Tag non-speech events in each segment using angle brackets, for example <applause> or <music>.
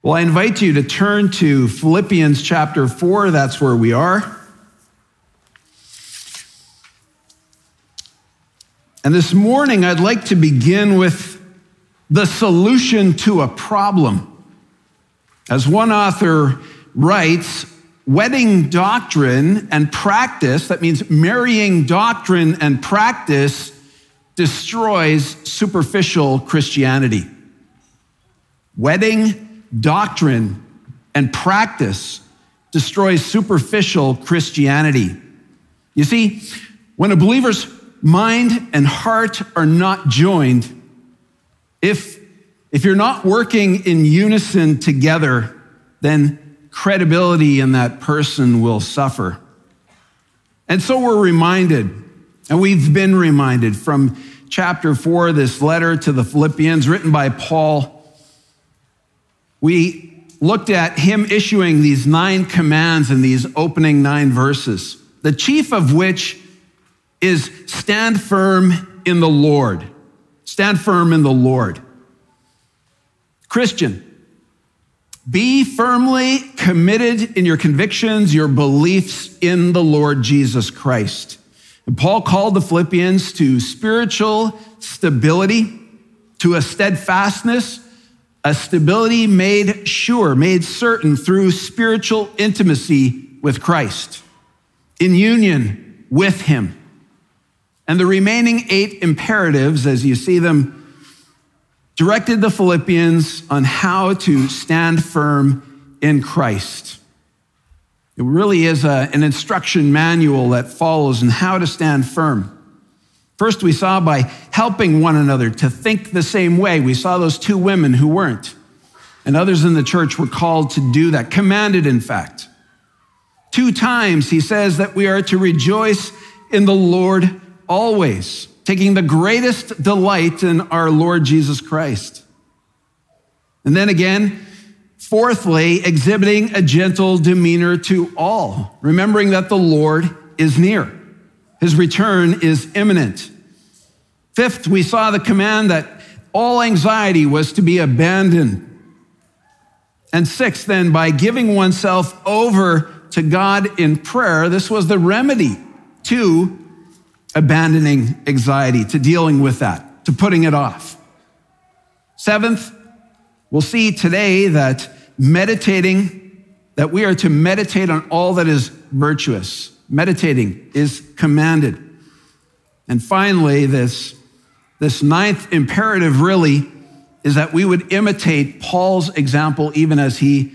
Well, I invite you to turn to Philippians chapter 4. That's where we are. And this morning, I'd like to begin with the solution to a problem. As one author writes, wedding doctrine and practice, that means marrying doctrine and practice, destroys superficial Christianity. Wedding doctrine and practice destroys superficial Christianity. You see, when a believer's mind and heart are not joined, if, if you're not working in unison together, then credibility in that person will suffer. And so we're reminded, and we've been reminded from chapter four, this letter to the Philippians written by Paul we looked at him issuing these nine commands in these opening nine verses, the chief of which is stand firm in the Lord. Stand firm in the Lord. Christian, be firmly committed in your convictions, your beliefs in the Lord Jesus Christ. And Paul called the Philippians to spiritual stability, to a steadfastness, a stability made sure, made certain through spiritual intimacy with Christ, in union with Him. And the remaining eight imperatives, as you see them, directed the Philippians on how to stand firm in Christ. It really is a, an instruction manual that follows on how to stand firm. First, we saw by helping one another to think the same way. We saw those two women who weren't. And others in the church were called to do that, commanded, in fact. Two times he says that we are to rejoice in the Lord always, taking the greatest delight in our Lord Jesus Christ. And then again, fourthly, exhibiting a gentle demeanor to all, remembering that the Lord is near. His return is imminent. Fifth, we saw the command that all anxiety was to be abandoned. And sixth, then, by giving oneself over to God in prayer, this was the remedy to abandoning anxiety, to dealing with that, to putting it off. Seventh, we'll see today that meditating, that we are to meditate on all that is virtuous meditating is commanded. And finally, this, this ninth imperative really is that we would imitate Paul's example even as he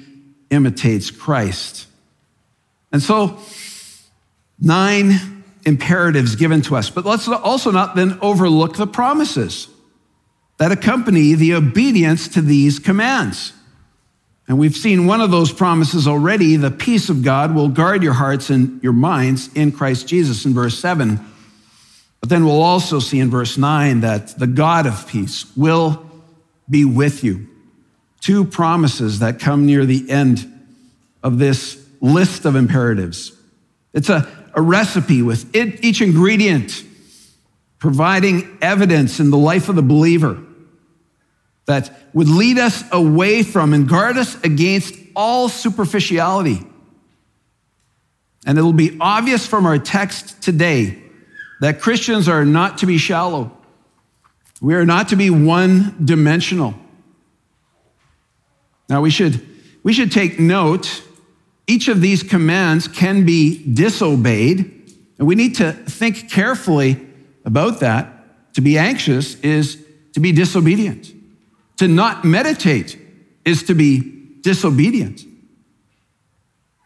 imitates Christ. And so, nine imperatives given to us. But let's also not then overlook the promises that accompany the obedience to these commands. And we've seen one of those promises already the peace of God will guard your hearts and your minds in Christ Jesus in verse 7. But then we'll also see in verse 9 that the God of peace will be with you. Two promises that come near the end of this list of imperatives. It's a, a recipe with it, each ingredient providing evidence in the life of the believer that would lead us away from and guard us against all superficiality. And it'll be obvious from our text today that Christians are not to be shallow. We are not to be one dimensional. Now, we should, we should take note each of these commands can be disobeyed, and we need to think carefully about that. To be anxious is to be disobedient. To not meditate is to be disobedient.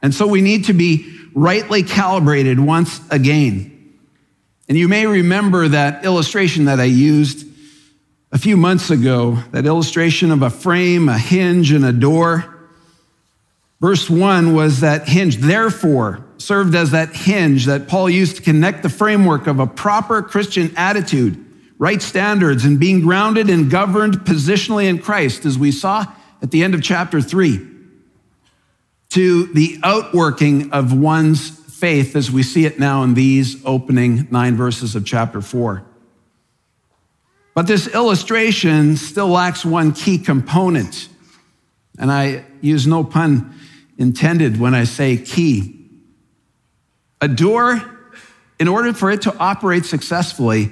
And so we need to be rightly calibrated once again. And you may remember that illustration that I used a few months ago, that illustration of a frame, a hinge, and a door. Verse one was that hinge, therefore, served as that hinge that Paul used to connect the framework of a proper Christian attitude right standards, and being grounded and governed positionally in Christ, as we saw at the end of chapter three, to the outworking of one's faith as we see it now in these opening nine verses of chapter four. But this illustration still lacks one key component. And I use no pun intended when I say key. A door, in order for it to operate successfully,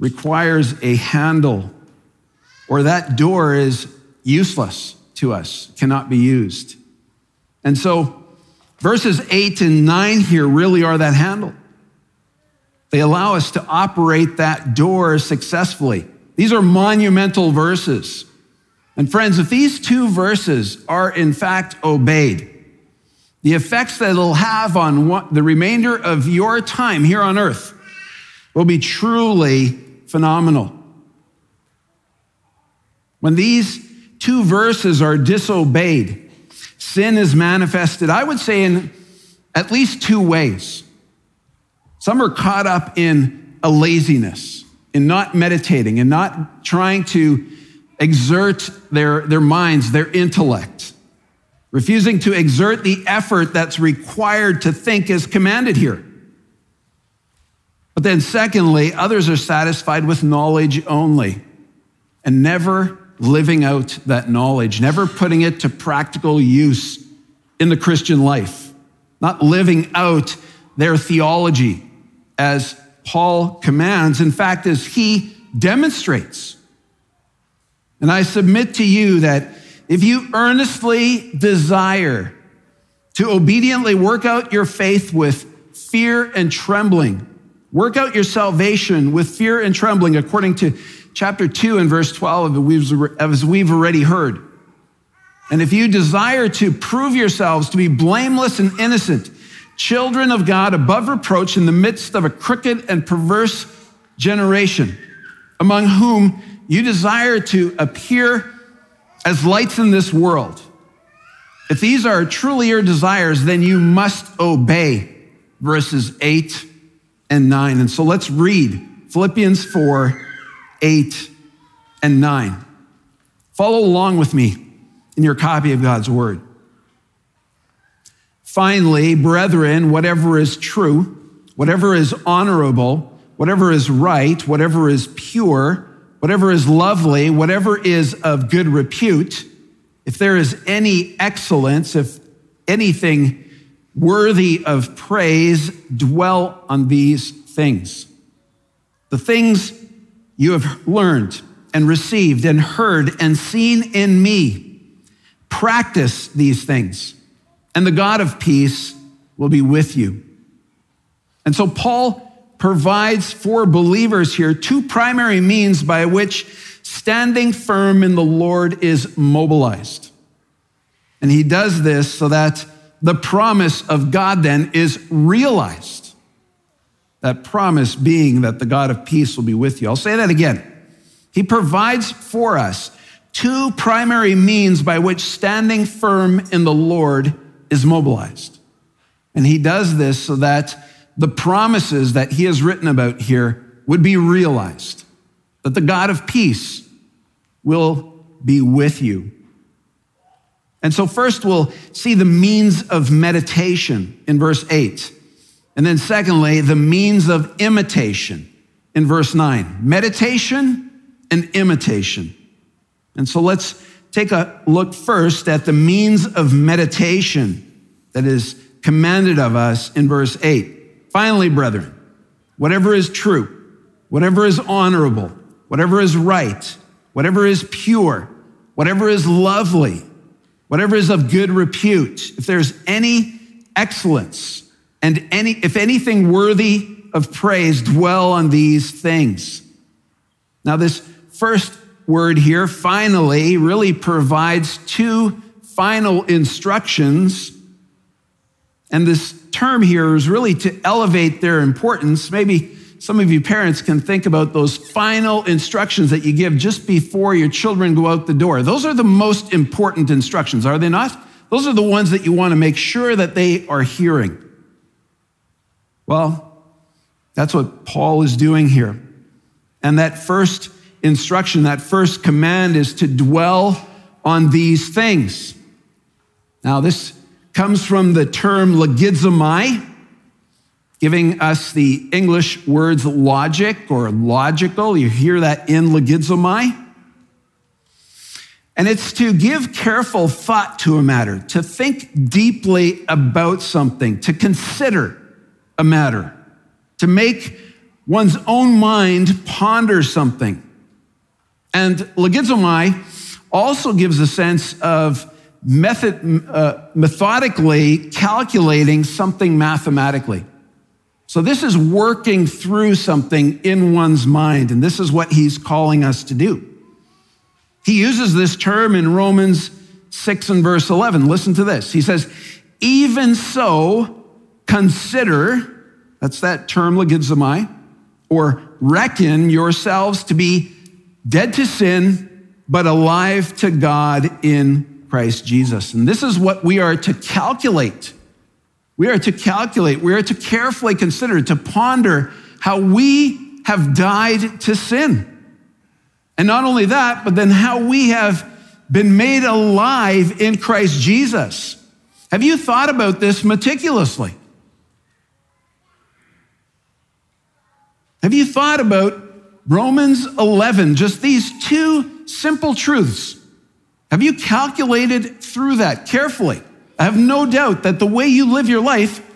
requires a handle, or that door is useless to us, cannot be used. And so, verses 8 and 9 here really are that handle. They allow us to operate that door successfully. These are monumental verses. And friends, if these two verses are in fact obeyed, the effects that it'll have on the remainder of your time here on earth will be truly phenomenal. When these two verses are disobeyed, sin is manifested, I would say, in at least two ways. Some are caught up in a laziness, in not meditating, in not trying to exert their, their minds, their intellect, refusing to exert the effort that's required to think as commanded here. But then, secondly, others are satisfied with knowledge only and never living out that knowledge, never putting it to practical use in the Christian life, not living out their theology as Paul commands, in fact, as he demonstrates. And I submit to you that if you earnestly desire to obediently work out your faith with fear and trembling, work out your salvation with fear and trembling, according to chapter 2 and verse 12, as we've already heard. And if you desire to prove yourselves to be blameless and innocent, children of God above reproach in the midst of a crooked and perverse generation, among whom you desire to appear as lights in this world. If these are truly your desires, then you must obey verses 8 and 9. And so let's read Philippians 4 8 and 9. Follow along with me in your copy of God's word. Finally, brethren, whatever is true, whatever is honorable, whatever is right, whatever is pure, whatever is lovely, whatever is of good repute, if there is any excellence, if anything worthy of praise, dwell on these things. The things you have learned and received and heard and seen in me, practice these things and the God of peace will be with you. And so Paul provides for believers here two primary means by which standing firm in the Lord is mobilized. And he does this so that the promise of God then is realized. That promise being that the God of peace will be with you. I'll say that again. He provides for us two primary means by which standing firm in the Lord is mobilized. And he does this so that the promises that he has written about here would be realized, that the God of peace will be with you. And so, first, we'll see the means of meditation in verse 8. And then, secondly, the means of imitation in verse 9. Meditation and imitation. And so, let's take a look first at the means of meditation that is commanded of us in verse 8. Finally, brethren, whatever is true, whatever is honorable, whatever is right, whatever is pure, whatever is lovely, whatever is of good repute, if there's any excellence and any, if anything worthy of praise, dwell on these things. Now, this first word here, finally, really provides two final instructions. And this term here is really to elevate their importance. Maybe some of you parents can think about those final instructions that you give just before your children go out the door. Those are the most important instructions, are they not? Those are the ones that you want to make sure that they are hearing. Well, that's what Paul is doing here. And that first instruction, that first command is to dwell on these things. Now, this comes from the term logizomai, giving us the English words logic or logical. You hear that in logizomai. And it's to give careful thought to a matter, to think deeply about something, to consider a matter, to make one's own mind ponder something. And logizomai also gives a sense of method, uh, methodically calculating something mathematically. So this is working through something in one's mind, and this is what he's calling us to do. He uses this term in Romans 6 and verse 11. Listen to this. He says, even so, consider, that's that term, logizomai, or reckon yourselves to be dead to sin, but alive to God in Christ Jesus. And this is what we are to calculate. We are to calculate, we are to carefully consider, to ponder how we have died to sin. And not only that, but then how we have been made alive in Christ Jesus. Have you thought about this meticulously? Have you thought about Romans 11, just these two simple truths? Have you calculated through that carefully? I have no doubt that the way you live your life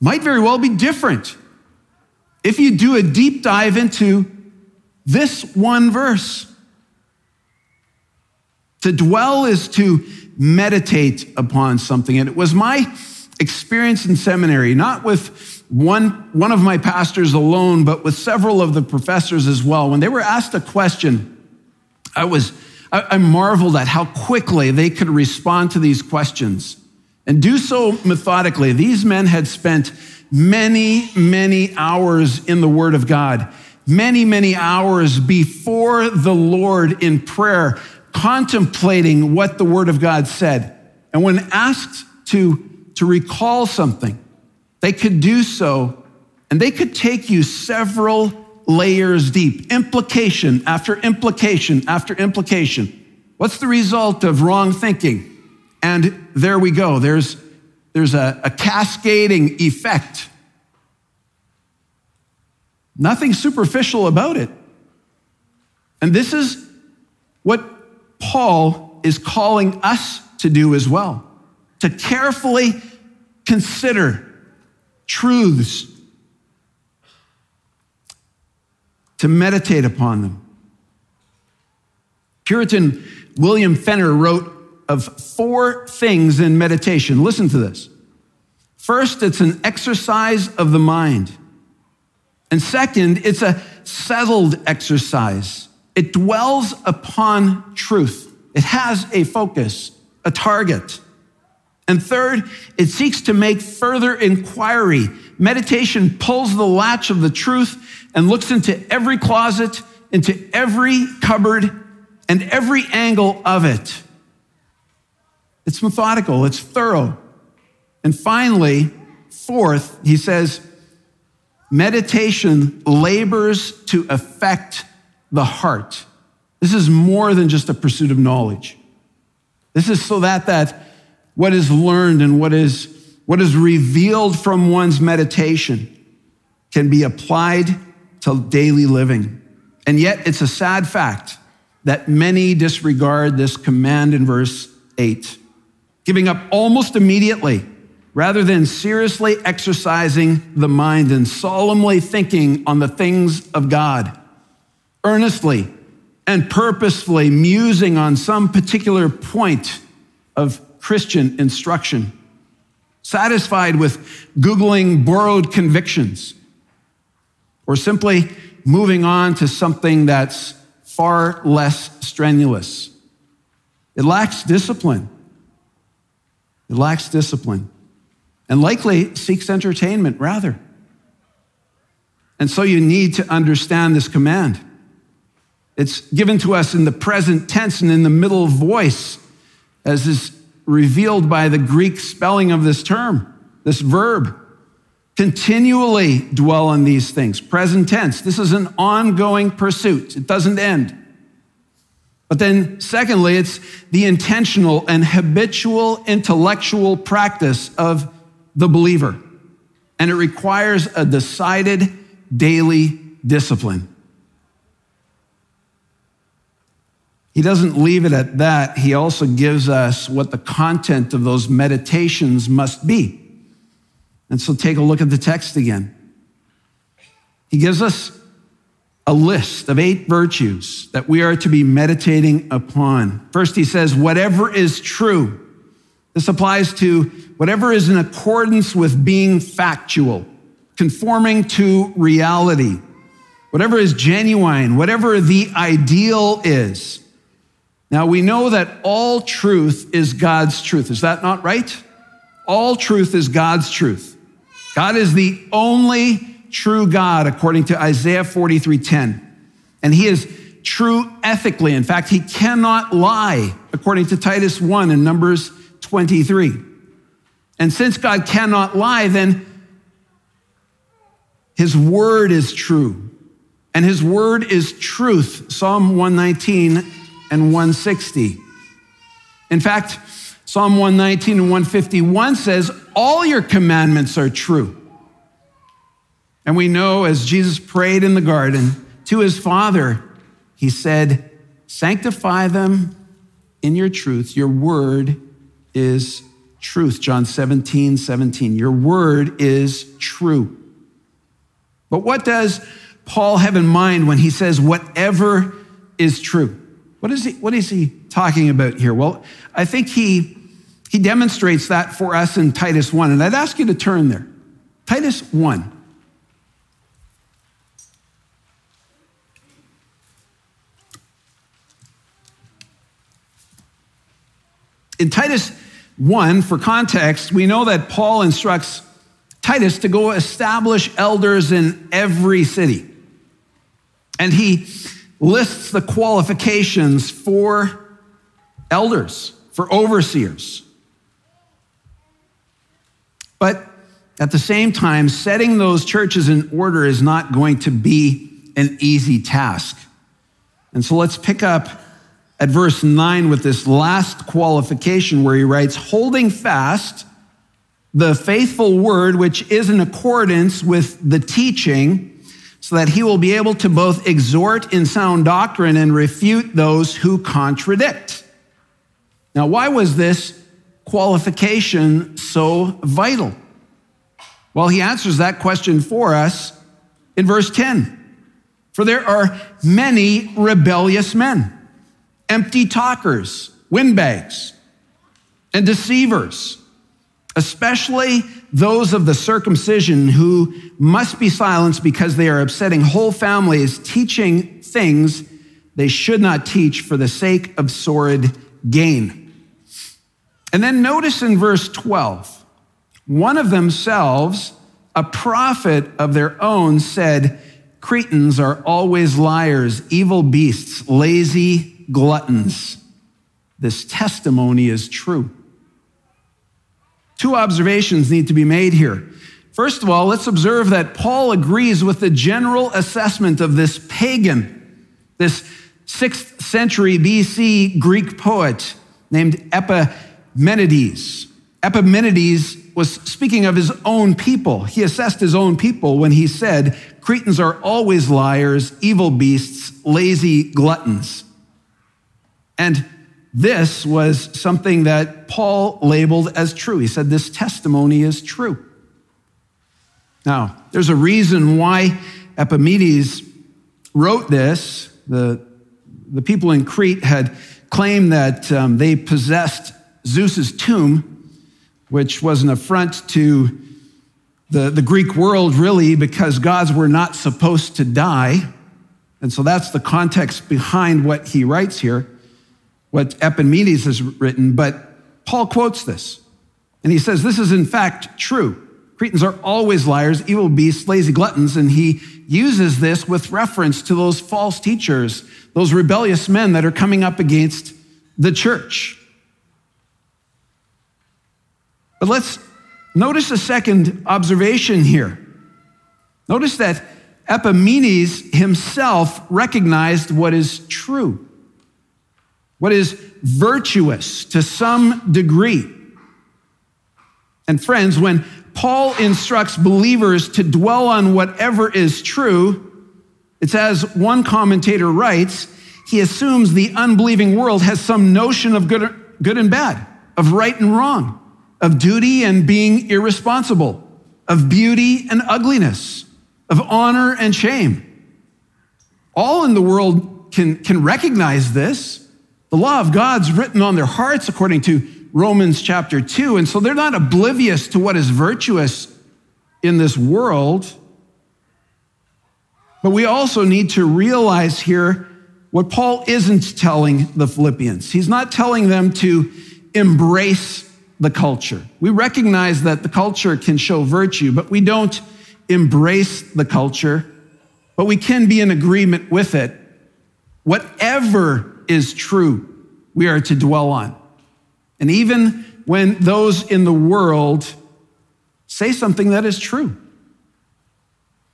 might very well be different if you do a deep dive into this one verse. To dwell is to meditate upon something. And it was my experience in seminary, not with one, one of my pastors alone, but with several of the professors as well. When they were asked a question, I was I, marveled at how quickly they could respond to these questions and do so methodically. These men had spent many, many hours in the Word of God, many, many hours before the Lord in prayer, contemplating what the Word of God said. And when asked to, to recall something, they could do so, and they could take you several layers deep, implication after implication after implication. What's the result of wrong thinking? And there we go. There's, there's a, a cascading effect. Nothing superficial about it. And this is what Paul is calling us to do as well to carefully consider truths to meditate upon them. Puritan William Fenner wrote of four things in meditation. Listen to this. First, it's an exercise of the mind. And second, it's a settled exercise. It dwells upon truth. It has a focus, a target. And third, it seeks to make further inquiry. Meditation pulls the latch of the truth and looks into every closet, into every cupboard, and every angle of it. It's methodical, it's thorough. And finally, fourth, he says, meditation labors to affect the heart. This is more than just a pursuit of knowledge. This is so that that what is learned and what is what is revealed from one's meditation can be applied to daily living. And yet it's a sad fact that many disregard this command in verse 8, giving up almost immediately rather than seriously exercising the mind and solemnly thinking on the things of God, earnestly and purposefully musing on some particular point of Christian instruction, satisfied with Googling borrowed convictions, or simply moving on to something that's far less strenuous. It lacks discipline. It lacks discipline and likely seeks entertainment rather. And so you need to understand this command. It's given to us in the present tense and in the middle voice, as is revealed by the Greek spelling of this term, this verb. Continually dwell on these things. Present tense. This is an ongoing pursuit. It doesn't end. But then, secondly, it's the intentional and habitual intellectual practice of the believer. And it requires a decided daily discipline. He doesn't leave it at that. He also gives us what the content of those meditations must be. And so take a look at the text again. He gives us a list of eight virtues that we are to be meditating upon. First, he says, whatever is true. This applies to whatever is in accordance with being factual, conforming to reality, whatever is genuine, whatever the ideal is. Now, we know that all truth is God's truth. Is that not right? All truth is God's truth. God is the only true God, according to Isaiah 43:10. And he is true ethically. In fact, he cannot lie, according to Titus 1 and Numbers 23. And since God cannot lie, then his word is true. And his word is truth. Psalm 119 and 160. In fact, Psalm 119 and 151 says, All your commandments are true. And we know as Jesus prayed in the garden to his Father, he said, Sanctify them in your truth. Your word is truth. John 17, 17. Your word is true. But what does Paul have in mind when he says, whatever is true? What is he, what is he talking about here? Well, I think he, he demonstrates that for us in Titus 1. And I'd ask you to turn there. Titus 1. In Titus 1, for context, we know that Paul instructs Titus to go establish elders in every city. And he lists the qualifications for elders, for overseers. But at the same time, setting those churches in order is not going to be an easy task. And so let's pick up at verse 9 with this last qualification where he writes, holding fast the faithful word which is in accordance with the teaching, so that he will be able to both exhort in sound doctrine and refute those who contradict. Now, why was this qualification so vital? Well, he answers that question for us in verse 10. For there are many rebellious men empty talkers, windbags, and deceivers, especially those of the circumcision who must be silenced because they are upsetting whole families, teaching things they should not teach for the sake of sordid gain. And then notice in verse 12, one of themselves, a prophet of their own, said, Cretans are always liars, evil beasts, lazy gluttons. This testimony is true. Two observations need to be made here. First of all, let's observe that Paul agrees with the general assessment of this pagan, this sixth century BC Greek poet named Epimenides. Epimenides was speaking of his own people. He assessed his own people when he said, Cretans are always liars, evil beasts, lazy gluttons. And this was something that Paul labeled as true. He said, This testimony is true. Now, there's a reason why Epimenides wrote this. The, the people in Crete had claimed that um, they possessed Zeus's tomb, which was an affront to the, the Greek world, really, because gods were not supposed to die. And so that's the context behind what he writes here what Epimenides has written, but Paul quotes this. And he says, This is in fact true. Cretans are always liars, evil beasts, lazy gluttons. And he uses this with reference to those false teachers, those rebellious men that are coming up against the church. But let's notice a second observation here. Notice that Epimenides himself recognized what is true what is virtuous to some degree. And friends, when Paul instructs believers to dwell on whatever is true, it's as one commentator writes, he assumes the unbelieving world has some notion of good, good and bad, of right and wrong, of duty and being irresponsible, of beauty and ugliness, of honor and shame. All in the world can, can recognize this. The law of God's written on their hearts, according to Romans chapter 2. And so they're not oblivious to what is virtuous in this world. But we also need to realize here what Paul isn't telling the Philippians. He's not telling them to embrace the culture. We recognize that the culture can show virtue, but we don't embrace the culture, but we can be in agreement with it. Whatever is true, we are to dwell on. And even when those in the world say something that is true,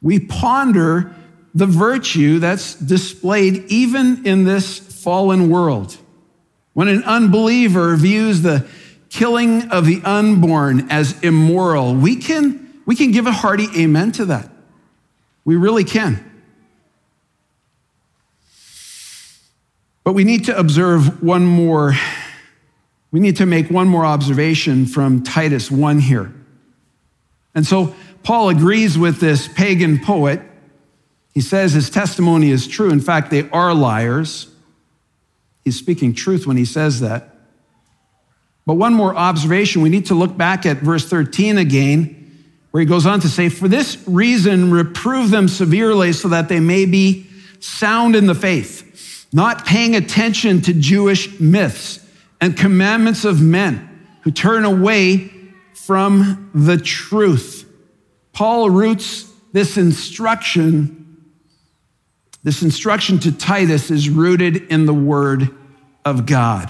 we ponder the virtue that's displayed even in this fallen world. When an unbeliever views the killing of the unborn as immoral, we can, we can give a hearty amen to that. We really can. But we need to observe one more, we need to make one more observation from Titus 1 here. And so Paul agrees with this pagan poet. He says his testimony is true. In fact, they are liars. He's speaking truth when he says that. But one more observation, we need to look back at verse 13 again, where he goes on to say, For this reason, reprove them severely so that they may be sound in the faith, not paying attention to Jewish myths and commandments of men who turn away from the truth. Paul roots this instruction this instruction to Titus is rooted in the word of God.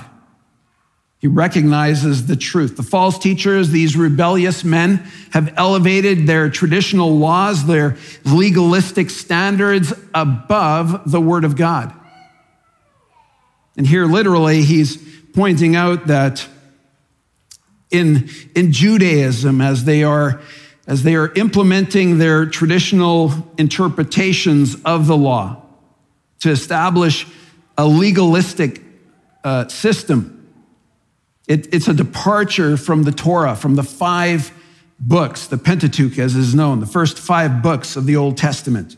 He recognizes the truth. The false teachers, these rebellious men, have elevated their traditional laws, their legalistic standards above the Word of God. And here, literally, he's pointing out that in, in Judaism, as they are as they are implementing their traditional interpretations of the law to establish a legalistic uh, system it, it's a departure from the Torah, from the five books, the Pentateuch, as is known, the first five books of the Old Testament.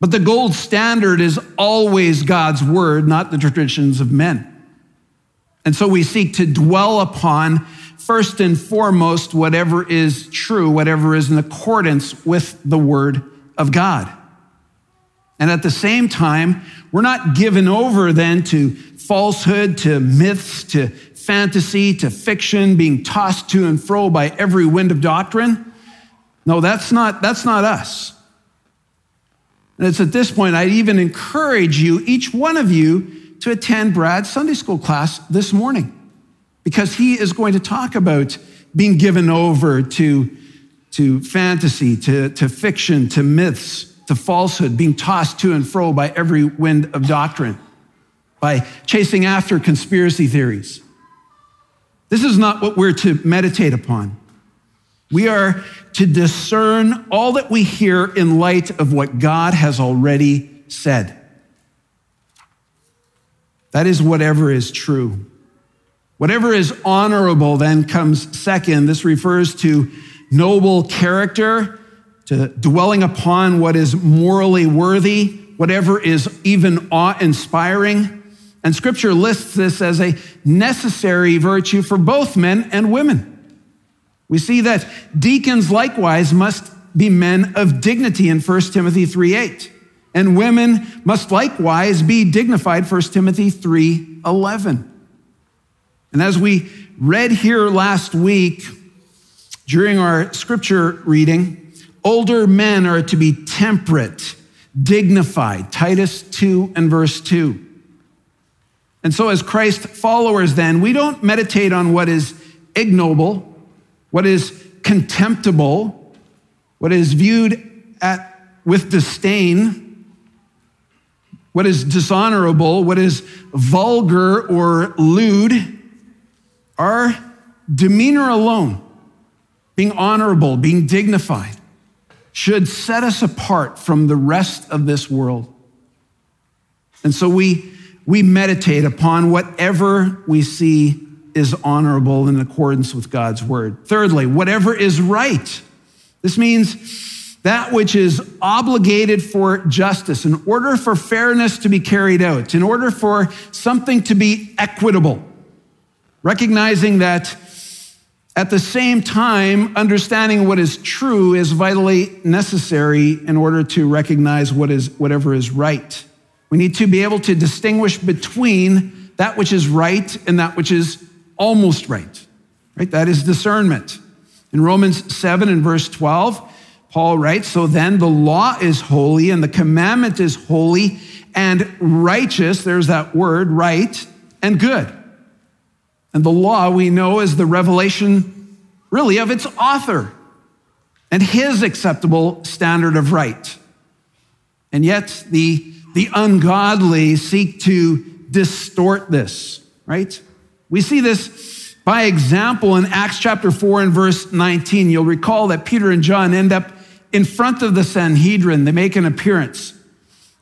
But the gold standard is always God's word, not the traditions of men. And so we seek to dwell upon, first and foremost, whatever is true, whatever is in accordance with the word of God. And at the same time, we're not given over then to falsehood, to myths, to fantasy, to fiction, being tossed to and fro by every wind of doctrine. No, that's not, that's not us. And it's at this point I'd even encourage you, each one of you, to attend Brad's Sunday school class this morning because he is going to talk about being given over to, to fantasy, to, to fiction, to myths, to falsehood, being tossed to and fro by every wind of doctrine by chasing after conspiracy theories. This is not what we're to meditate upon. We are to discern all that we hear in light of what God has already said. That is whatever is true. Whatever is honorable then comes second. This refers to noble character, to dwelling upon what is morally worthy, whatever is even awe inspiring. And scripture lists this as a necessary virtue for both men and women. We see that deacons likewise must be men of dignity in 1 Timothy 3:8. And women must likewise be dignified 1 Timothy 3:11. And as we read here last week during our scripture reading, older men are to be temperate, dignified. Titus 2 and verse 2. And so, as Christ followers, then, we don't meditate on what is ignoble, what is contemptible, what is viewed at, with disdain, what is dishonorable, what is vulgar or lewd. Our demeanor alone, being honorable, being dignified, should set us apart from the rest of this world. And so we, we meditate upon whatever we see is honorable in accordance with God's word. Thirdly, whatever is right. This means that which is obligated for justice, in order for fairness to be carried out, in order for something to be equitable. Recognizing that at the same time, understanding what is true is vitally necessary in order to recognize what is, whatever is right. We need to be able to distinguish between that which is right and that which is almost right. Right? That is discernment. In Romans 7 and verse 12, Paul writes, So then the law is holy and the commandment is holy and righteous. There's that word, right, and good. And the law we know is the revelation, really, of its author and his acceptable standard of right. And yet, the, the ungodly seek to distort this, right? We see this by example in Acts chapter 4 and verse 19. You'll recall that Peter and John end up in front of the Sanhedrin, they make an appearance.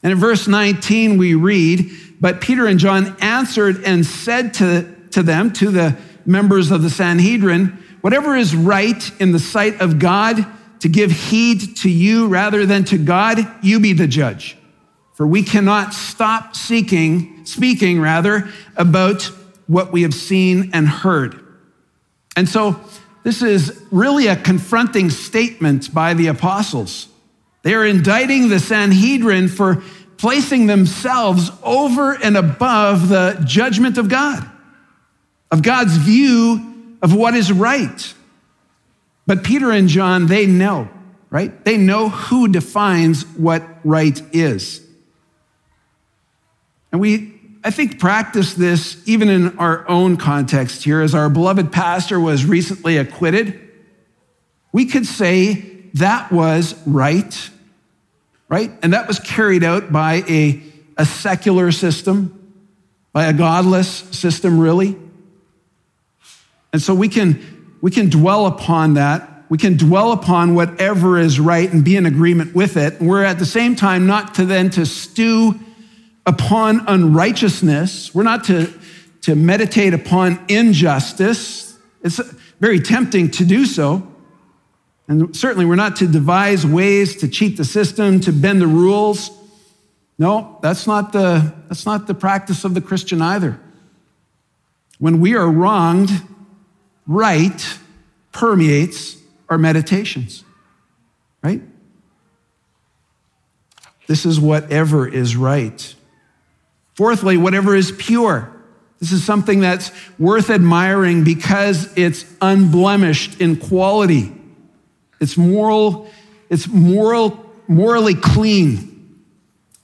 And in verse 19, we read, But Peter and John answered and said to to them, to the members of the Sanhedrin, whatever is right in the sight of God, to give heed to you rather than to God, you be the judge. For we cannot stop seeking, speaking rather, about what we have seen and heard. And so this is really a confronting statement by the apostles. They are indicting the Sanhedrin for placing themselves over and above the judgment of God of God's view of what is right. But Peter and John, they know, right? They know who defines what right is. And we, I think, practice this even in our own context here. As our beloved pastor was recently acquitted, we could say that was right, right? And that was carried out by a, a secular system, by a godless system, really. And so we can, we can dwell upon that. We can dwell upon whatever is right and be in agreement with it. We're at the same time not to then to stew upon unrighteousness. We're not to, to meditate upon injustice. It's very tempting to do so. And certainly we're not to devise ways to cheat the system, to bend the rules. No, that's not the, that's not the practice of the Christian either. When we are wronged, right permeates our meditations, right? This is whatever is right. Fourthly, whatever is pure. This is something that's worth admiring because it's unblemished in quality. It's moral, it's moral, morally clean,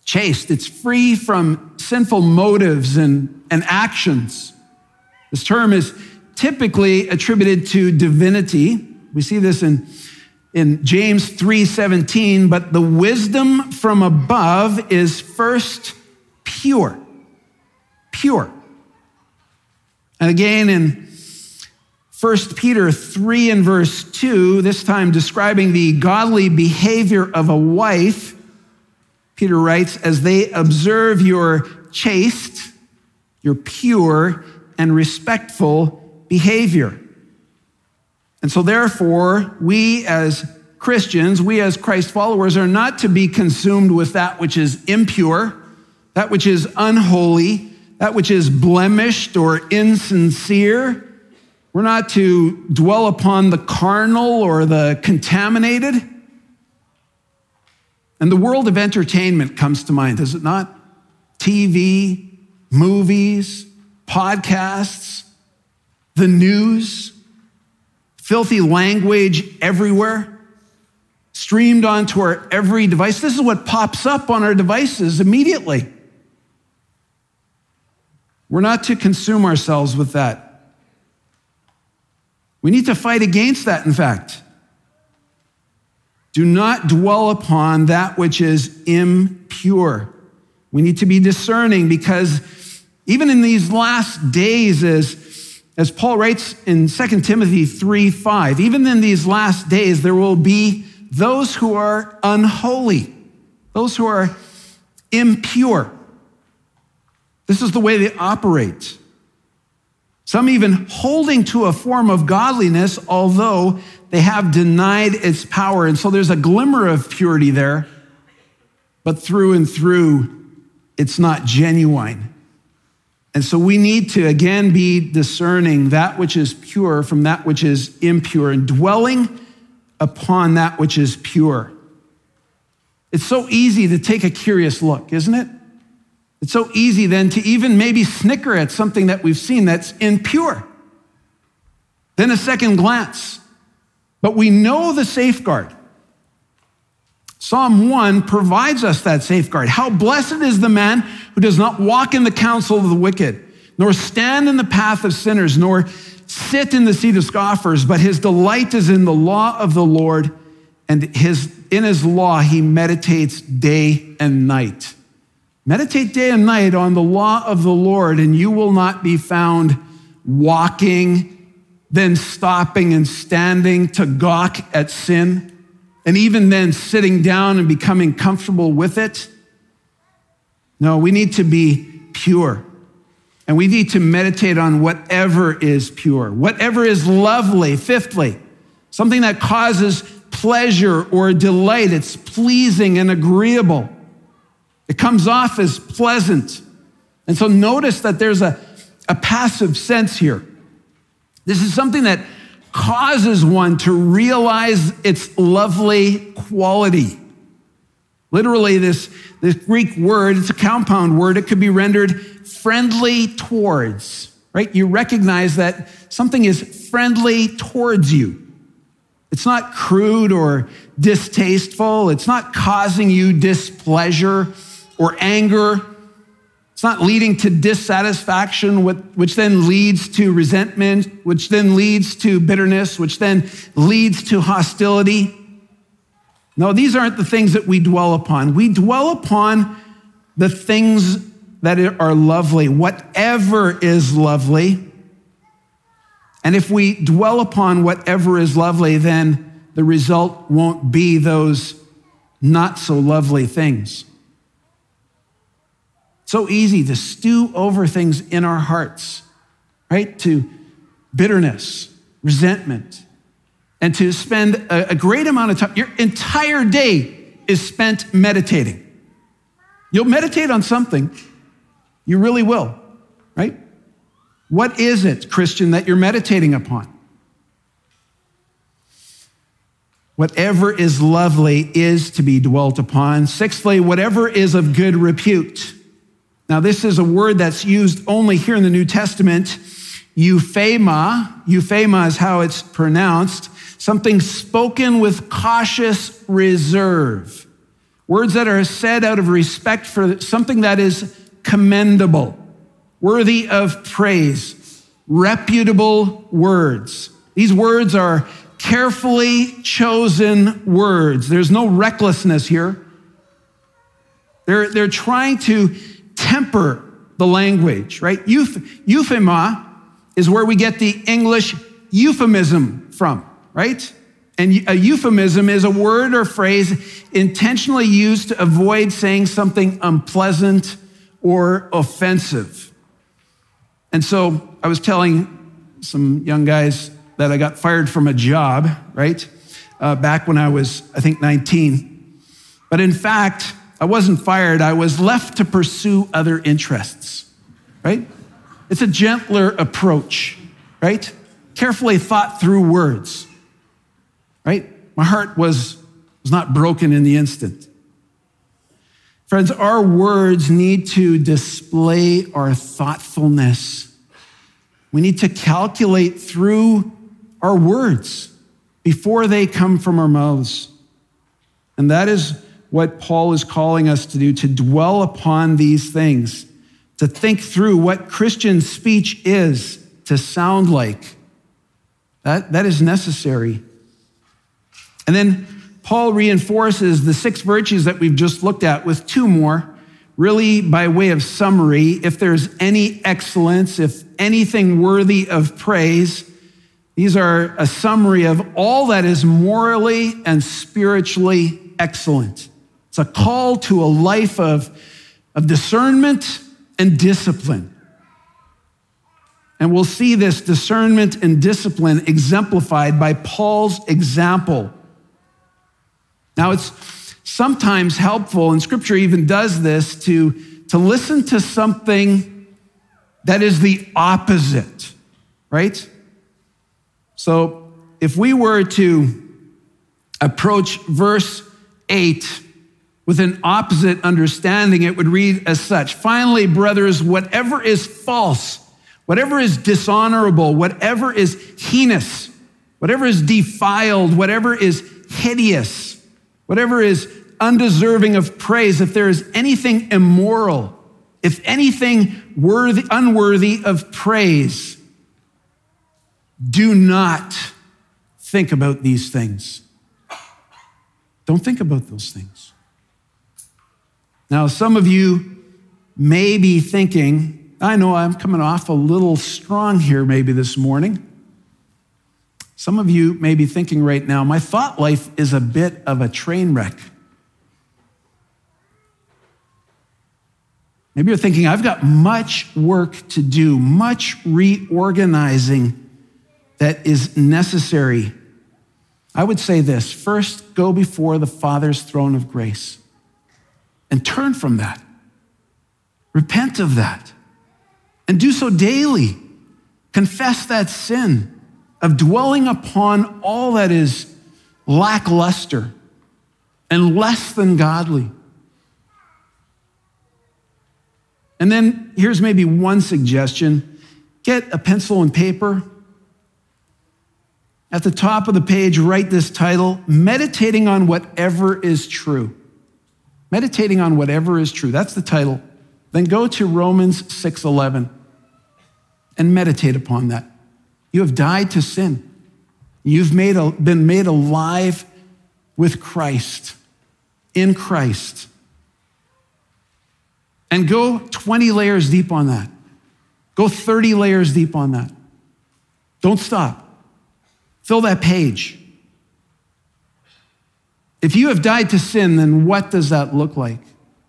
chaste. It's free from sinful motives and, and actions. This term is typically attributed to divinity. We see this in, in James 3:17, but the wisdom from above is first pure. Pure. And again in 1 Peter 3 and verse 2, this time describing the godly behavior of a wife, Peter writes, as they observe your chaste, your pure, and respectful behavior. And so, therefore, we as Christians, we as Christ followers, are not to be consumed with that which is impure, that which is unholy, that which is blemished or insincere. We're not to dwell upon the carnal or the contaminated. And the world of entertainment comes to mind, does it not? TV, movies, podcasts, the news, filthy language everywhere, streamed onto our every device. This is what pops up on our devices immediately. We're not to consume ourselves with that. We need to fight against that, in fact. Do not dwell upon that which is impure. We need to be discerning because even in these last days, as as Paul writes in 2 Timothy 3 5, even in these last days, there will be those who are unholy, those who are impure. This is the way they operate. Some even holding to a form of godliness, although they have denied its power. And so there's a glimmer of purity there, but through and through, it's not genuine. And so we need to again be discerning that which is pure from that which is impure and dwelling upon that which is pure. It's so easy to take a curious look, isn't it? It's so easy then to even maybe snicker at something that we've seen that's impure. Then a second glance. But we know the safeguard. Psalm 1 provides us that safeguard. How blessed is the man who does not walk in the counsel of the wicked, nor stand in the path of sinners, nor sit in the seat of scoffers, but his delight is in the law of the Lord, and his, in his law he meditates day and night. Meditate day and night on the law of the Lord, and you will not be found walking, then stopping and standing to gawk at sin, and even then sitting down and becoming comfortable with it. No, we need to be pure. And we need to meditate on whatever is pure, whatever is lovely. Fifthly, something that causes pleasure or delight, it's pleasing and agreeable. It comes off as pleasant. And so notice that there's a, a passive sense here. This is something that causes one to realize its lovely quality. Literally, this, this Greek word, it's a compound word. It could be rendered friendly towards, right? You recognize that something is friendly towards you. It's not crude or distasteful. It's not causing you displeasure or anger. It's not leading to dissatisfaction, which then leads to resentment, which then leads to bitterness, which then leads to hostility. No, these aren't the things that we dwell upon. We dwell upon the things that are lovely, whatever is lovely. And if we dwell upon whatever is lovely, then the result won't be those not so lovely things. So easy to stew over things in our hearts, right? To bitterness, resentment, and to spend a, a great amount of time. Your entire day is spent meditating. You'll meditate on something, you really will, right? What is it, Christian, that you're meditating upon? Whatever is lovely is to be dwelt upon. Sixthly, whatever is of good repute. Now, this is a word that's used only here in the New Testament. Euphema, euphema is how it's pronounced, something spoken with cautious reserve. Words that are said out of respect for something that is commendable, worthy of praise, reputable words. These words are carefully chosen words. There's no recklessness here. They're, they're trying to temper the language, right? euphema is where we get the English euphemism from, right? And a euphemism is a word or phrase intentionally used to avoid saying something unpleasant or offensive. And so I was telling some young guys that I got fired from a job, right? Uh, back when I was, I think, 19. But in fact, I wasn't fired, I was left to pursue other interests, right? It's a gentler approach, right? Carefully thought through words, right? My heart was, was not broken in the instant. Friends, our words need to display our thoughtfulness. We need to calculate through our words before they come from our mouths. And that is what Paul is calling us to do, to dwell upon these things, to think through what Christian speech is to sound like. That, that is necessary. And then Paul reinforces the six virtues that we've just looked at with two more, really by way of summary. If there's any excellence, if anything worthy of praise, these are a summary of all that is morally and spiritually excellent. It's a call to a life of, of discernment and discipline. And we'll see this discernment and discipline exemplified by Paul's example. Now, it's sometimes helpful, and scripture even does this, to, to listen to something that is the opposite, right? So, if we were to approach verse 8 with an opposite understanding, it would read as such Finally, brothers, whatever is false, whatever is dishonorable, whatever is heinous, whatever is defiled, whatever is hideous, whatever is undeserving of praise, if there is anything immoral, if anything worthy, unworthy of praise, do not think about these things. Don't think about those things. Now, some of you may be thinking, I know I'm coming off a little strong here maybe this morning. Some of you may be thinking right now, my thought life is a bit of a train wreck. Maybe you're thinking, I've got much work to do, much reorganizing that is necessary. I would say this first, go before the Father's throne of grace and turn from that. Repent of that and do so daily. Confess that sin of dwelling upon all that is lackluster and less than godly. And then here's maybe one suggestion get a pencil and paper. At the top of the page, write this title Meditating on Whatever is True. Meditating on Whatever is True. That's the title. Then go to Romans 6:11 and meditate upon that. You have died to sin. You've made a, been made alive with Christ, in Christ and go 20 layers deep on that. Go 30 layers deep on that. Don't stop. Fill that page. If you have died to sin, then what does that look like?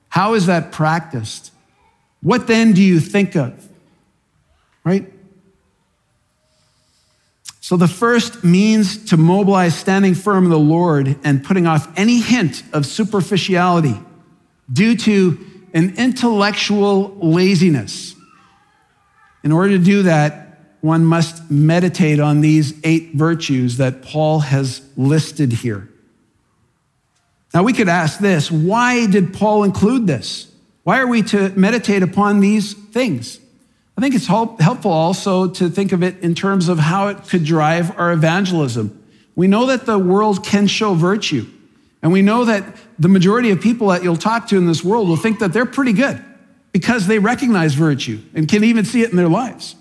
How is that practiced? What then do you think of? Right? So, the first means to mobilize standing firm in the Lord and putting off any hint of superficiality due to an intellectual laziness. In order to do that, one must meditate on these eight virtues that Paul has listed here. Now, we could ask this why did Paul include this? Why are we to meditate upon these things? I think it's helpful also to think of it in terms of how it could drive our evangelism. We know that the world can show virtue. And we know that the majority of people that you'll talk to in this world will think that they're pretty good because they recognize virtue and can even see it in their lives.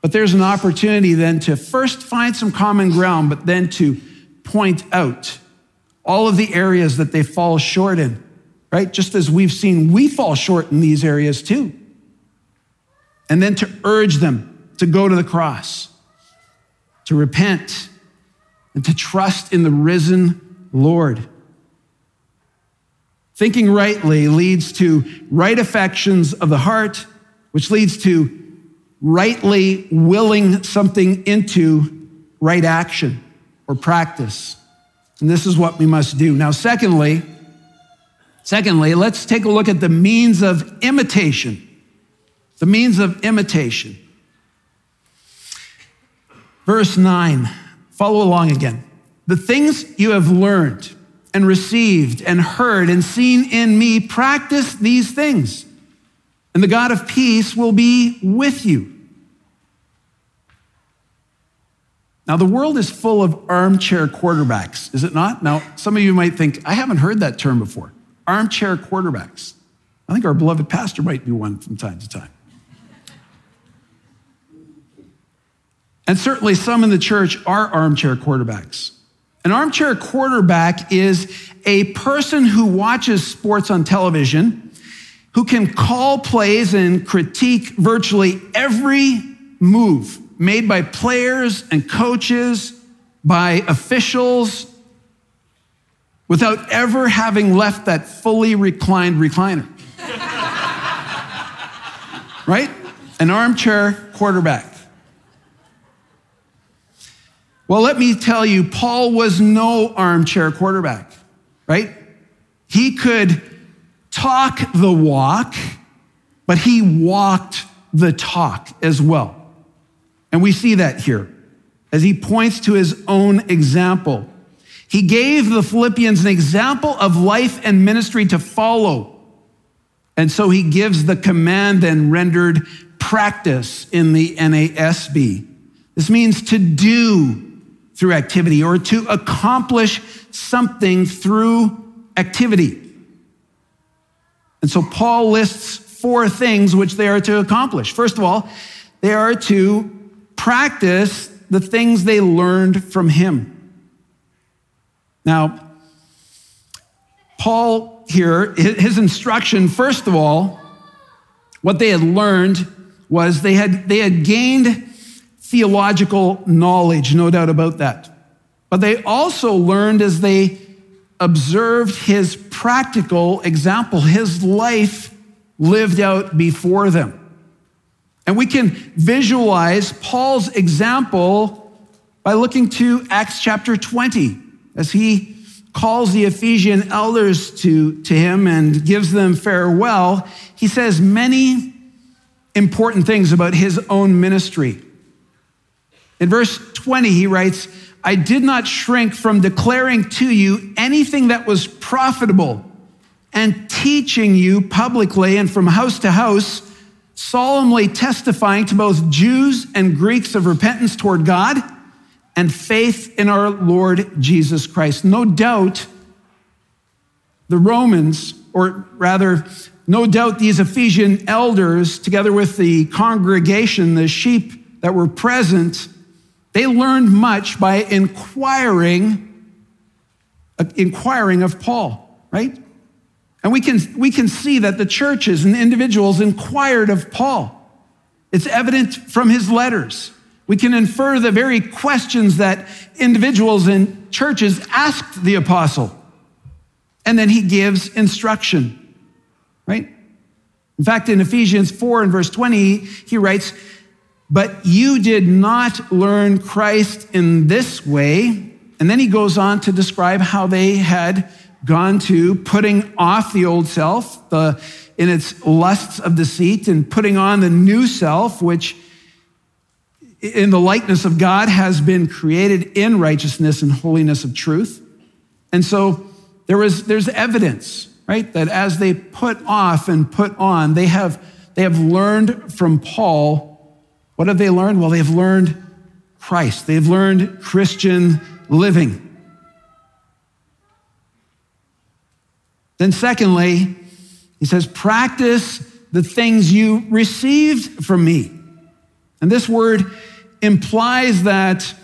But there's an opportunity then to first find some common ground, but then to point out all of the areas that they fall short in, right? Just as we've seen, we fall short in these areas too. And then to urge them to go to the cross, to repent, and to trust in the risen Lord. Thinking rightly leads to right affections of the heart, which leads to rightly willing something into right action or practice. And this is what we must do. Now, secondly, secondly, let's take a look at the means of imitation. The means of imitation. Verse 9. Follow along again. The things you have learned and received and heard and seen in me, practice these things, and the God of peace will be with you. Now, the world is full of armchair quarterbacks, is it not? Now, some of you might think, I haven't heard that term before. Armchair quarterbacks. I think our beloved pastor might be one from time to time. And certainly some in the church are armchair quarterbacks. An armchair quarterback is a person who watches sports on television, who can call plays and critique virtually every move made by players and coaches, by officials, without ever having left that fully reclined recliner. <laughs> right? An armchair quarterback. Well, let me tell you, Paul was no armchair quarterback, right? He could talk the walk, but he walked the talk as well. And we see that here as he points to his own example. He gave the Philippians an example of life and ministry to follow. And so he gives the command then rendered practice in the NASB. This means to do through activity or to accomplish something through activity. And so Paul lists four things which they are to accomplish. First of all, they are to practice the things they learned from him. Now, Paul here, his instruction, first of all, what they had learned was they had, they had gained theological knowledge, no doubt about that. But they also learned as they observed his practical example, his life lived out before them. And we can visualize Paul's example by looking to Acts chapter 20 as he calls the Ephesian elders to, to him and gives them farewell. He says many important things about his own ministry. In verse 20, he writes, I did not shrink from declaring to you anything that was profitable and teaching you publicly and from house to house, solemnly testifying to both Jews and Greeks of repentance toward God and faith in our Lord Jesus Christ. No doubt the Romans, or rather, no doubt these Ephesian elders, together with the congregation, the sheep that were present, they learned much by inquiring, uh, inquiring of Paul, right? And we can, we can see that the churches and individuals inquired of Paul. It's evident from his letters. We can infer the very questions that individuals in churches asked the apostle. And then he gives instruction, right? In fact, in Ephesians 4 and verse 20, he writes, but you did not learn Christ in this way. And then he goes on to describe how they had gone to putting off the old self the, in its lusts of deceit and putting on the new self, which in the likeness of God has been created in righteousness and holiness of truth. And so there was, there's evidence, right, that as they put off and put on, they have, they have learned from Paul what have they learned? Well, they've learned Christ, they've learned Christian living. Then, secondly, he says, practice the things you received from me. And this word implies that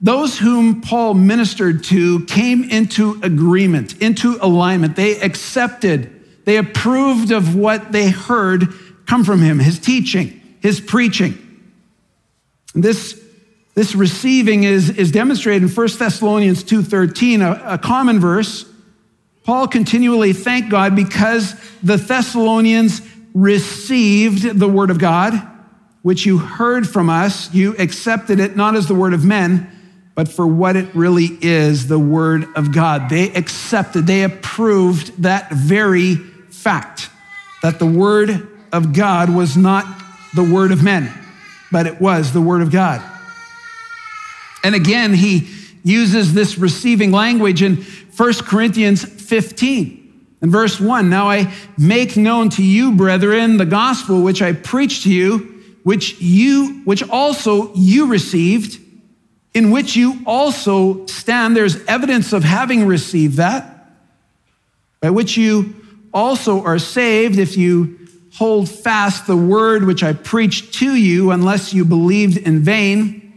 those whom Paul ministered to came into agreement, into alignment. They accepted, they approved of what they heard come from him, his teaching, his preaching. This, this receiving is, is demonstrated in 1 Thessalonians 2.13, a, a common verse. Paul continually thanked God because the Thessalonians received the word of God, which you heard from us. You accepted it not as the word of men, but for what it really is, the word of God. They accepted, they approved that very fact that the word of God was not the word of men but it was the Word of God. And again, he uses this receiving language in 1 Corinthians 15. In verse 1, now I make known to you, brethren, the gospel which I preached to you, which you, which also you received, in which you also stand. There's evidence of having received that, by which you also are saved if you hold fast the word which I preached to you unless you believed in vain.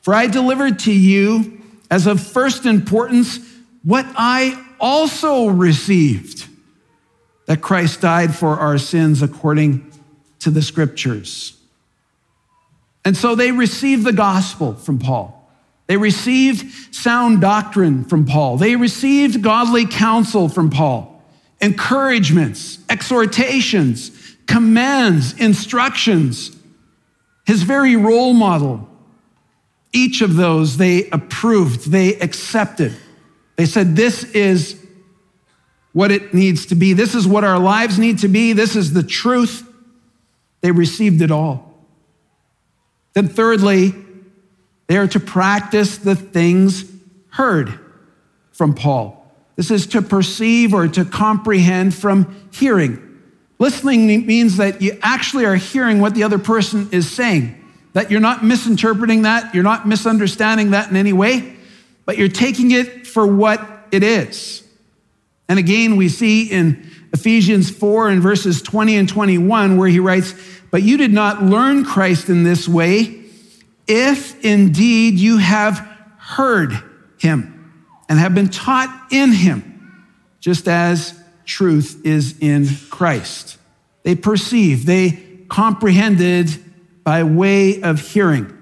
For I delivered to you as of first importance what I also received that Christ died for our sins according to the scriptures. And so they received the gospel from Paul. They received sound doctrine from Paul. They received godly counsel from Paul, encouragements, exhortations, commands, instructions, his very role model. Each of those they approved, they accepted. They said, This is what it needs to be. This is what our lives need to be. This is the truth. They received it all. Then, thirdly, they are to practice the things heard from Paul. This is to perceive or to comprehend from hearing. Listening means that you actually are hearing what the other person is saying, that you're not misinterpreting that, you're not misunderstanding that in any way, but you're taking it for what it is. And again, we see in Ephesians 4 and verses 20 and 21 where he writes, But you did not learn Christ in this way, if indeed you have heard him and have been taught in him, just as truth is in Christ. They perceived, they comprehended by way of hearing.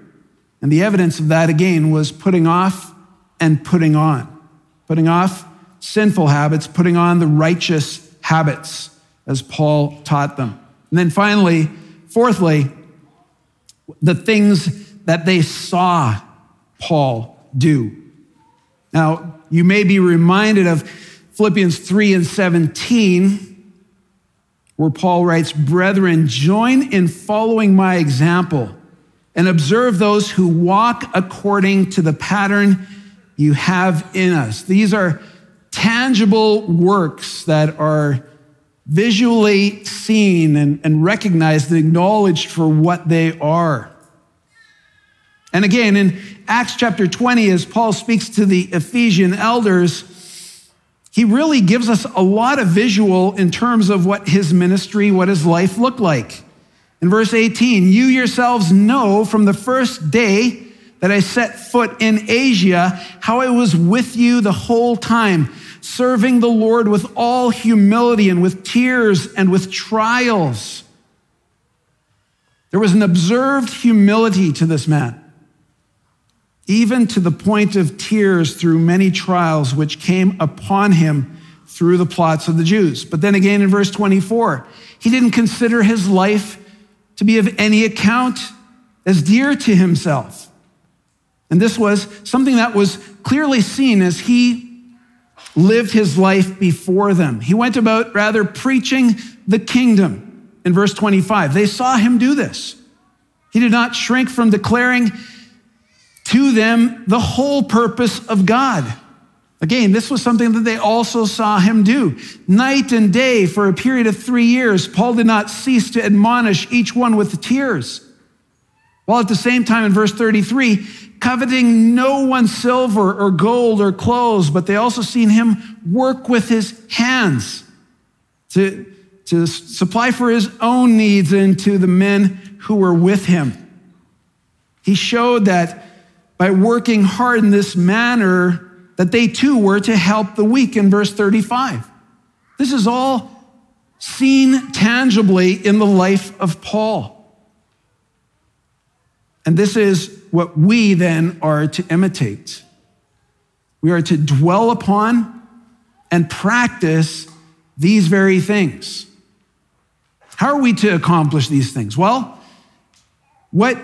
And the evidence of that, again, was putting off and putting on. Putting off sinful habits, putting on the righteous habits, as Paul taught them. And then finally, fourthly, the things that they saw Paul do. Now, you may be reminded of Philippians 3 and 17, where Paul writes, Brethren, join in following my example and observe those who walk according to the pattern you have in us. These are tangible works that are visually seen and, and recognized and acknowledged for what they are. And again, in Acts chapter 20, as Paul speaks to the Ephesian elders, he really gives us a lot of visual in terms of what his ministry, what his life looked like. In verse 18, you yourselves know from the first day that I set foot in Asia how I was with you the whole time, serving the Lord with all humility and with tears and with trials. There was an observed humility to this man even to the point of tears through many trials which came upon him through the plots of the Jews. But then again in verse 24, he didn't consider his life to be of any account as dear to himself. And this was something that was clearly seen as he lived his life before them. He went about rather preaching the kingdom in verse 25. They saw him do this. He did not shrink from declaring to them the whole purpose of God. Again, this was something that they also saw him do. Night and day for a period of three years, Paul did not cease to admonish each one with tears. While at the same time, in verse 33, coveting no one's silver or gold or clothes, but they also seen him work with his hands to, to supply for his own needs and to the men who were with him. He showed that by working hard in this manner that they too were to help the weak in verse 35. This is all seen tangibly in the life of Paul. And this is what we then are to imitate. We are to dwell upon and practice these very things. How are we to accomplish these things? Well, what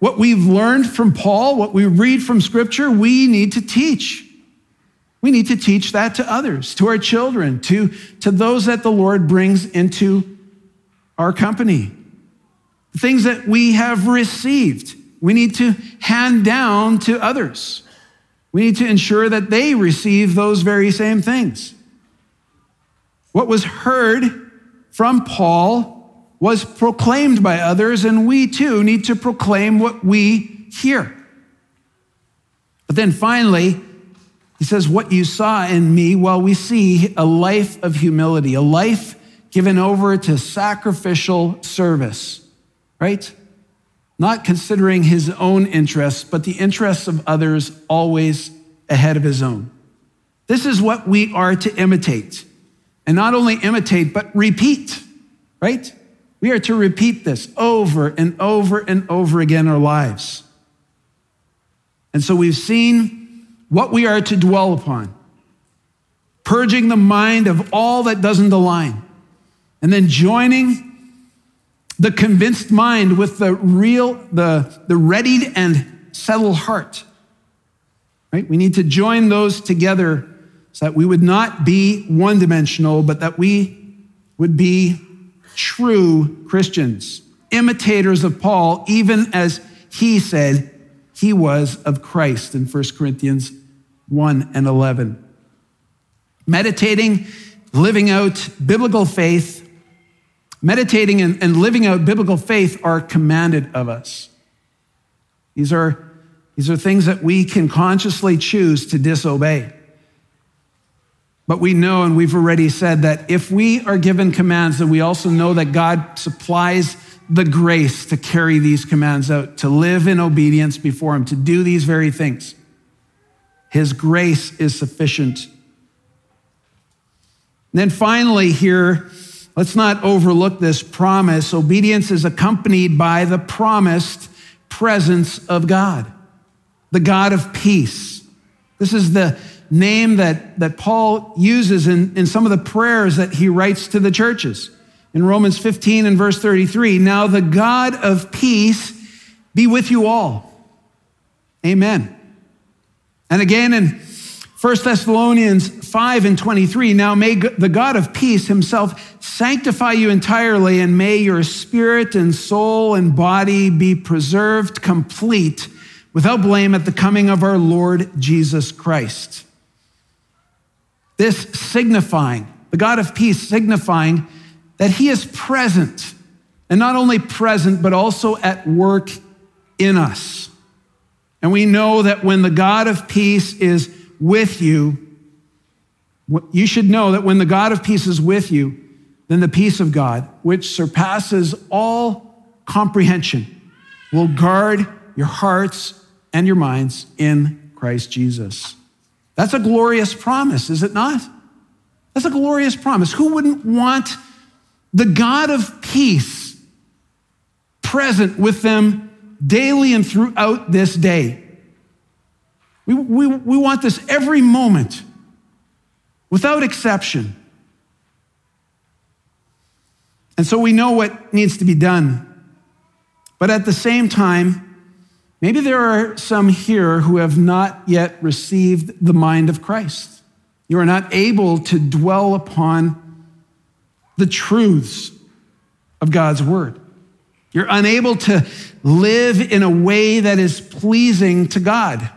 what we've learned from Paul, what we read from Scripture, we need to teach. We need to teach that to others, to our children, to, to those that the Lord brings into our company. Things that we have received, we need to hand down to others. We need to ensure that they receive those very same things. What was heard from Paul was proclaimed by others, and we too need to proclaim what we hear. But then finally, he says, What you saw in me, well, we see a life of humility, a life given over to sacrificial service, right? Not considering his own interests, but the interests of others always ahead of his own. This is what we are to imitate. And not only imitate, but repeat, right? We are to repeat this over and over and over again in our lives. And so we've seen what we are to dwell upon, purging the mind of all that doesn't align, and then joining the convinced mind with the real, the, the readied and settled heart. Right? We need to join those together so that we would not be one dimensional, but that we would be true Christians, imitators of Paul, even as he said he was of Christ in 1 Corinthians 1 and 11. Meditating, living out biblical faith, meditating and, and living out biblical faith are commanded of us. These are, these are things that we can consciously choose to disobey. But we know, and we've already said, that if we are given commands, then we also know that God supplies the grace to carry these commands out, to live in obedience before Him, to do these very things. His grace is sufficient. And then finally, here, let's not overlook this promise. Obedience is accompanied by the promised presence of God, the God of peace. This is the name that, that Paul uses in, in some of the prayers that he writes to the churches. In Romans 15 and verse 33, now the God of peace be with you all. Amen. And again in 1 Thessalonians 5 and 23, now may the God of peace himself sanctify you entirely, and may your spirit and soul and body be preserved complete without blame at the coming of our Lord Jesus Christ. This signifying, the God of peace signifying that he is present, and not only present, but also at work in us. And we know that when the God of peace is with you, you should know that when the God of peace is with you, then the peace of God, which surpasses all comprehension, will guard your hearts and your minds in Christ Jesus. That's a glorious promise, is it not? That's a glorious promise. Who wouldn't want the God of peace present with them daily and throughout this day? We, we, we want this every moment, without exception. And so we know what needs to be done. But at the same time, Maybe there are some here who have not yet received the mind of Christ. You are not able to dwell upon the truths of God's word. You're unable to live in a way that is pleasing to God.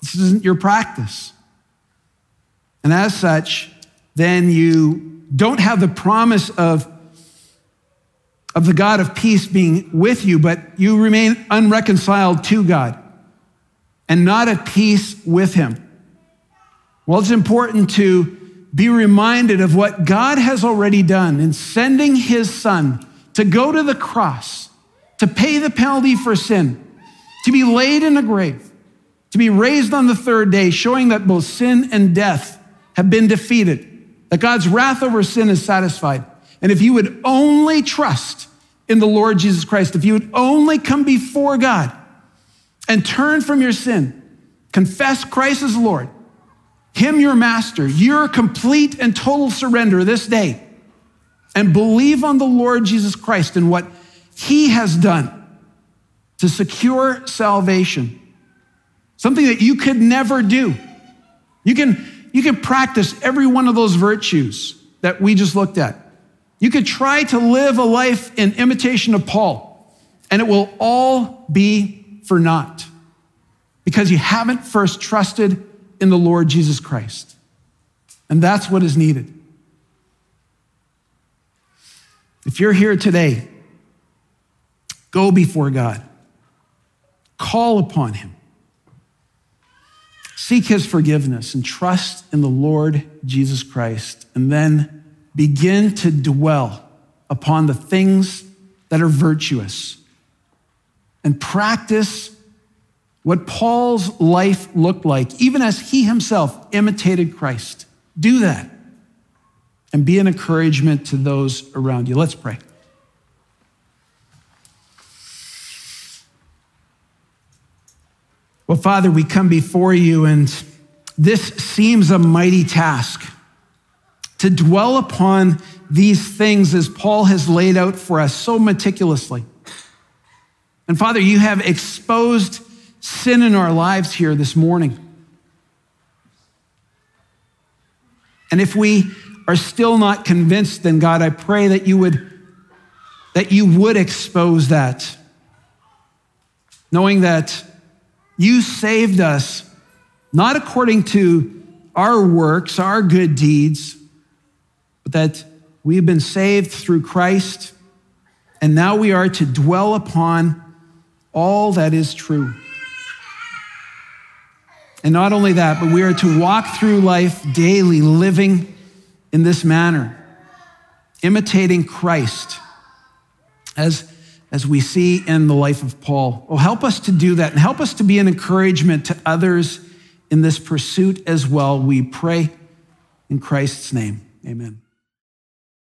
This isn't your practice. And as such, then you don't have the promise of of the God of peace being with you, but you remain unreconciled to God and not at peace with Him. Well, it's important to be reminded of what God has already done in sending His Son to go to the cross, to pay the penalty for sin, to be laid in a grave, to be raised on the third day, showing that both sin and death have been defeated, that God's wrath over sin is satisfied and if you would only trust in the Lord Jesus Christ, if you would only come before God and turn from your sin, confess Christ as Lord, Him your master, your complete and total surrender this day, and believe on the Lord Jesus Christ and what He has done to secure salvation, something that you could never do. You can, you can practice every one of those virtues that we just looked at. You could try to live a life in imitation of Paul, and it will all be for naught because you haven't first trusted in the Lord Jesus Christ. And that's what is needed. If you're here today, go before God, call upon Him, seek His forgiveness, and trust in the Lord Jesus Christ, and then begin to dwell upon the things that are virtuous and practice what Paul's life looked like, even as he himself imitated Christ. Do that and be an encouragement to those around you. Let's pray. Well, Father, we come before you, and this seems a mighty task to dwell upon these things as Paul has laid out for us so meticulously. And Father, you have exposed sin in our lives here this morning. And if we are still not convinced, then God, I pray that you would that you would expose that. Knowing that you saved us not according to our works, our good deeds, but that we have been saved through Christ, and now we are to dwell upon all that is true. And not only that, but we are to walk through life daily, living in this manner, imitating Christ, as, as we see in the life of Paul. Oh, help us to do that and help us to be an encouragement to others in this pursuit as well. We pray in Christ's name. Amen.